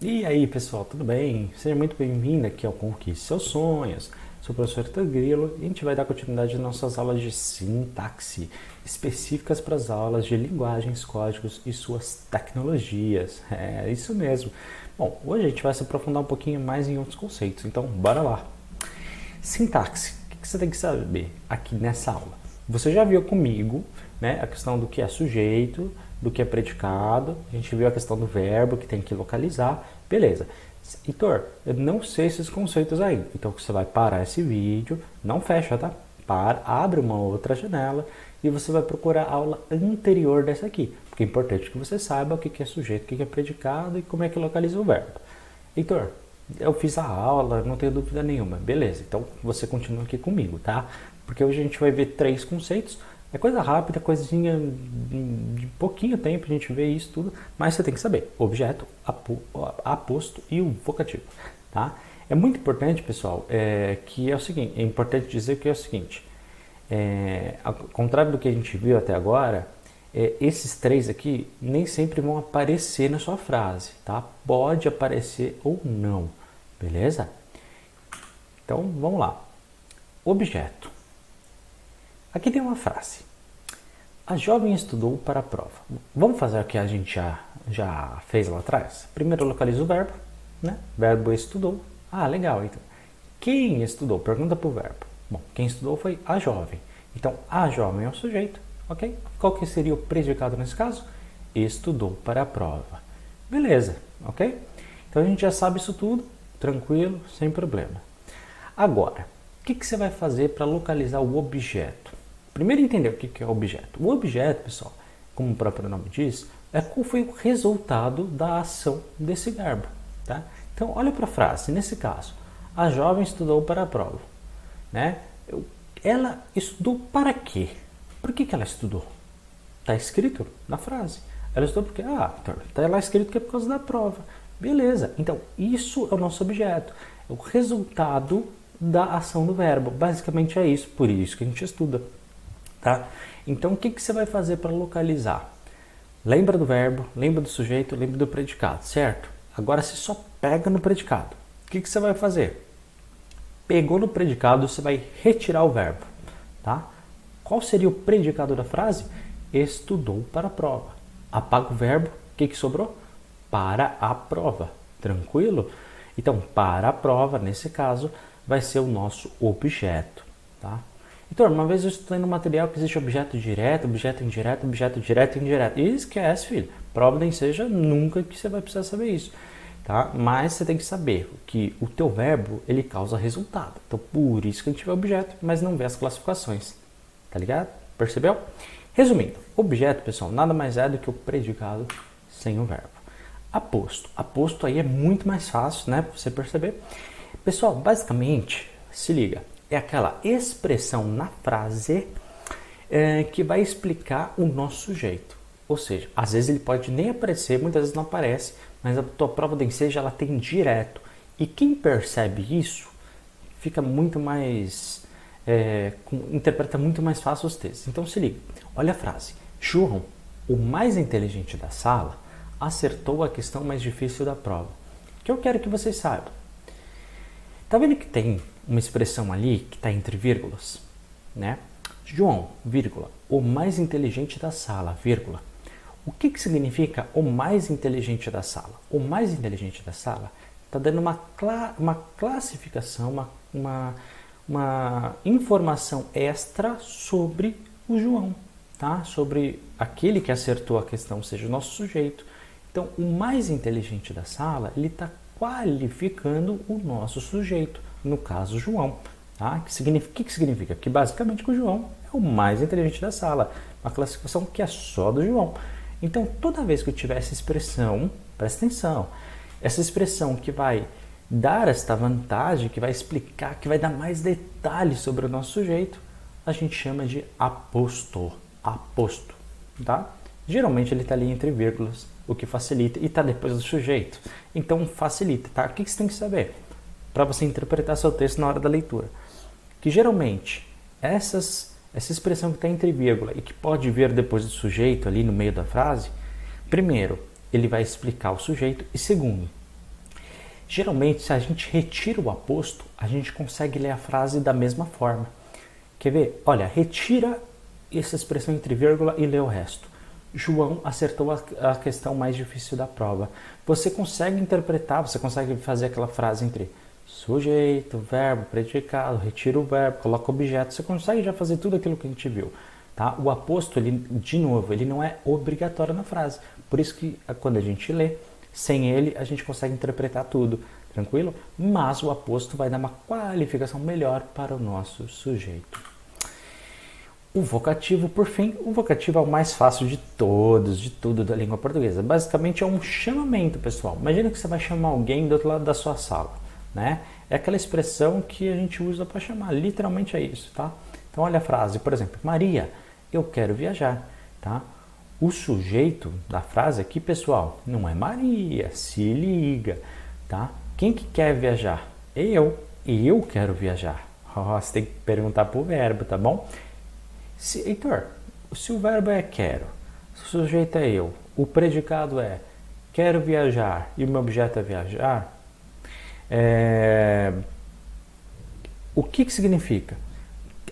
E aí pessoal, tudo bem? Seja muito bem-vindo aqui ao Conquiste Seus Sonhos. Sou o professor Grilo e a gente vai dar continuidade às nossas aulas de sintaxe, específicas para as aulas de linguagens, códigos e suas tecnologias. É isso mesmo. Bom, hoje a gente vai se aprofundar um pouquinho mais em outros conceitos, então bora lá. Sintaxe, o que você tem que saber aqui nessa aula? Você já viu comigo né, a questão do que é sujeito, do que é predicado, a gente viu a questão do verbo que tem que localizar, beleza. Heitor, eu não sei esses conceitos aí. Então você vai parar esse vídeo, não fecha, tá? Para, abre uma outra janela e você vai procurar a aula anterior dessa aqui. Porque é importante que você saiba o que é sujeito, o que é predicado e como é que localiza o verbo. Heitor, eu fiz a aula, não tenho dúvida nenhuma. Beleza, então você continua aqui comigo, tá? Porque hoje a gente vai ver três conceitos é coisa rápida, coisinha de pouquinho tempo a gente vê isso tudo, mas você tem que saber objeto, aposto e o vocativo, tá? É muito importante, pessoal, é, que é o seguinte, é importante dizer que é o seguinte, é, ao contrário do que a gente viu até agora, é, esses três aqui nem sempre vão aparecer na sua frase, tá? Pode aparecer ou não, beleza? Então, vamos lá. Objeto. Aqui tem uma frase. A jovem estudou para a prova. Vamos fazer o que a gente já, já fez lá atrás? Primeiro localiza o verbo, né? Verbo estudou. Ah, legal. Então, quem estudou? Pergunta para o verbo. Bom, quem estudou foi a jovem. Então, a jovem é o sujeito, ok? Qual que seria o predicado nesse caso? Estudou para a prova. Beleza, ok? Então a gente já sabe isso tudo, tranquilo, sem problema. Agora, o que, que você vai fazer para localizar o objeto? Primeiro entender o que é objeto. O objeto, pessoal, como o próprio nome diz, é qual foi o resultado da ação desse verbo. Tá? Então, olha para a frase. Nesse caso, a jovem estudou para a prova. Né? Ela estudou para quê? Por que, que ela estudou? Está escrito na frase. Ela estudou porque, ah, está lá escrito que é por causa da prova. Beleza. Então, isso é o nosso objeto. É o resultado da ação do verbo. Basicamente é isso. Por isso que a gente estuda. Tá? Então, o que, que você vai fazer para localizar? Lembra do verbo, lembra do sujeito, lembra do predicado, certo? Agora você só pega no predicado. O que, que você vai fazer? Pegou no predicado, você vai retirar o verbo. Tá? Qual seria o predicado da frase? Estudou para a prova. Apaga o verbo, o que, que sobrou? Para a prova. Tranquilo? Então, para a prova, nesse caso, vai ser o nosso objeto. Tá? Então, uma vez eu estudei no material que existe objeto direto, objeto indireto, objeto direto e indireto. E esquece, filho. Prova nem seja nunca que você vai precisar saber isso. Tá? Mas você tem que saber que o teu verbo ele causa resultado. Então, por isso que a gente vê objeto, mas não vê as classificações. Tá ligado? Percebeu? Resumindo, objeto, pessoal, nada mais é do que o predicado sem o verbo. Aposto. Aposto aí é muito mais fácil, né? Pra você perceber. Pessoal, basicamente, se liga é aquela expressão na frase é, que vai explicar o nosso sujeito. Ou seja, às vezes ele pode nem aparecer, muitas vezes não aparece, mas a tua prova de ensejo ela tem direto. E quem percebe isso fica muito mais. É, interpreta muito mais fácil os textos. Então se liga, olha a frase: João, o mais inteligente da sala, acertou a questão mais difícil da prova. Que eu quero que vocês saibam. Tá vendo que tem uma expressão ali que está entre vírgulas, né? João, vírgula, o mais inteligente da sala, vírgula. O que, que significa o mais inteligente da sala? O mais inteligente da sala está dando uma, cla uma classificação, uma, uma, uma informação extra sobre o João, tá? Sobre aquele que acertou a questão, ou seja, o nosso sujeito. Então, o mais inteligente da sala, ele está qualificando o nosso sujeito no caso João. Tá? Que significa, que, que significa? Que basicamente que o João é o mais inteligente da sala. Uma classificação que é só do João. Então, toda vez que eu tiver essa expressão, presta atenção, essa expressão que vai dar esta vantagem, que vai explicar, que vai dar mais detalhes sobre o nosso sujeito, a gente chama de aposto. Aposto, tá? Geralmente ele está ali entre vírgulas, o que facilita, e está depois do sujeito. Então facilita, tá? O que você tem que saber? Para você interpretar seu texto na hora da leitura. Que geralmente essas, essa expressão que está entre vírgula e que pode vir depois do sujeito ali no meio da frase, primeiro, ele vai explicar o sujeito e segundo, Geralmente, se a gente retira o aposto, a gente consegue ler a frase da mesma forma. Quer ver? Olha, retira essa expressão entre vírgula e lê o resto. João acertou a, questão mais difícil da prova. Você consegue interpretar, você consegue fazer aquela frase entre sujeito, verbo, predicado, retira o verbo, coloca objeto. Você consegue já fazer tudo aquilo que a gente viu. Tá? O aposto, ele, de novo, ele não é obrigatório na frase. Por isso que quando a gente lê, sem ele a gente consegue interpretar tudo, tranquilo? Mas o aposto vai dar uma qualificação melhor para o nosso sujeito. O vocativo, por fim, o vocativo é o mais fácil de todos, de tudo da língua portuguesa. Basicamente é um chamamento, pessoal. Imagina que você vai chamar alguém do outro lado da sua sala, né? É aquela expressão que a gente usa para chamar, literalmente é isso, tá? Então olha a frase, por exemplo, Maria, eu quero viajar, tá? O sujeito da frase aqui, pessoal, não é Maria, se liga, tá? Quem que quer viajar? Eu, eu quero viajar. Oh, você tem que perguntar pro verbo, tá bom? Se, Heitor, se o verbo é quero, o sujeito é eu, o predicado é quero viajar e o meu objeto é viajar, é... o que, que significa?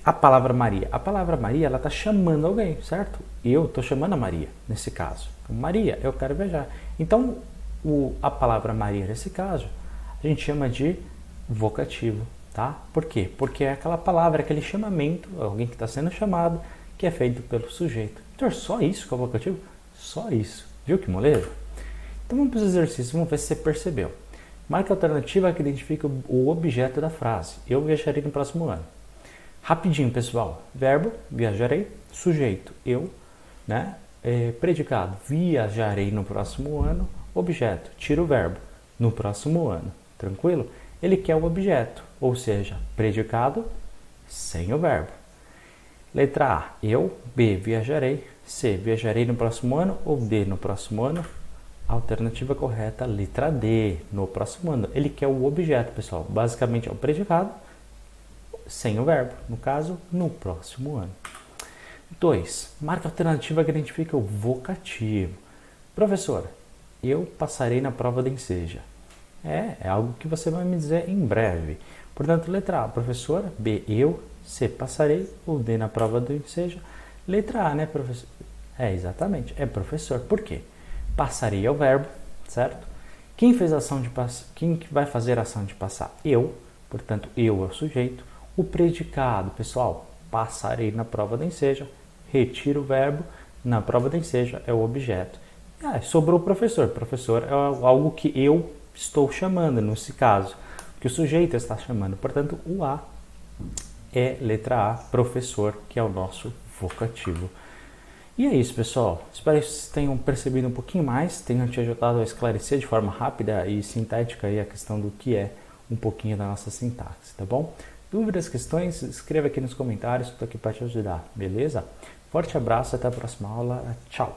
a palavra Maria. A palavra Maria, ela está chamando alguém, certo? Eu estou chamando a Maria, nesse caso. Maria, eu quero viajar. Então, o, a palavra Maria, nesse caso, a gente chama de vocativo, tá? Por quê? Porque é aquela palavra, aquele chamamento, alguém que está sendo chamado, que é feito pelo sujeito. Então, só isso que é o vocativo? Só isso. Viu que moleza? Então, vamos para os exercícios, vamos ver se você percebeu. Marca alternativa que identifica o objeto da frase. Eu viajarei no próximo ano. Rapidinho, pessoal. Verbo, viajarei. Sujeito, eu. Né? É, predicado, viajarei no próximo ano. Objeto, tira o verbo, no próximo ano. Tranquilo? Ele quer o objeto, ou seja, predicado sem o verbo. Letra A, eu. B, viajarei. C, viajarei no próximo ano. Ou D, no próximo ano. Alternativa correta, letra D, no próximo ano. Ele quer o objeto, pessoal. Basicamente é o predicado sem o verbo, no caso, no próximo ano. 2. Marca alternativa que identifica o vocativo. Professora, eu passarei na prova de enseja. É, é algo que você vai me dizer em breve. Portanto, letra A, professora. B, eu. C, passarei. Ou D, na prova do enseja. Letra A, né, professor? É, exatamente. É professor. Por quê? Passarei é o verbo, certo? Quem fez ação de passar? Quem vai fazer ação de passar? Eu. Portanto, eu é o sujeito. O predicado, pessoal, passarei na prova da enseja, retira o verbo, na prova da enseja é o objeto. Ah, sobrou o professor. Professor é algo que eu estou chamando, nesse caso, que o sujeito está chamando. Portanto, o A é letra A, professor, que é o nosso vocativo. E é isso, pessoal. Espero que vocês tenham percebido um pouquinho mais, tenham te ajudado a esclarecer de forma rápida e sintética a questão do que é um pouquinho da nossa sintaxe, tá bom? Dúvidas, questões, escreva aqui nos comentários, estou aqui para te ajudar, beleza? Forte abraço, até a próxima aula, tchau!